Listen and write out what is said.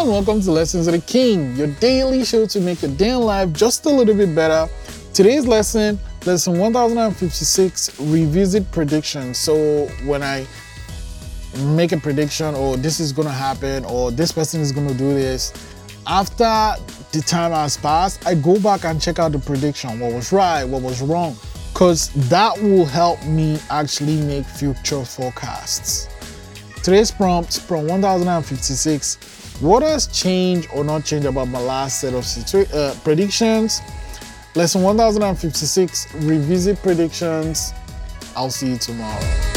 and welcome to Lessons of the King, your daily show to make your day life just a little bit better. Today's lesson, lesson 1056, revisit predictions. So when I make a prediction or this is gonna happen or this person is gonna do this, after the time has passed, I go back and check out the prediction, what was right, what was wrong, because that will help me actually make future forecasts. Today's prompt, prompt 1056. What has changed or not changed about my last set of uh, predictions? Lesson 1056, revisit predictions. I'll see you tomorrow.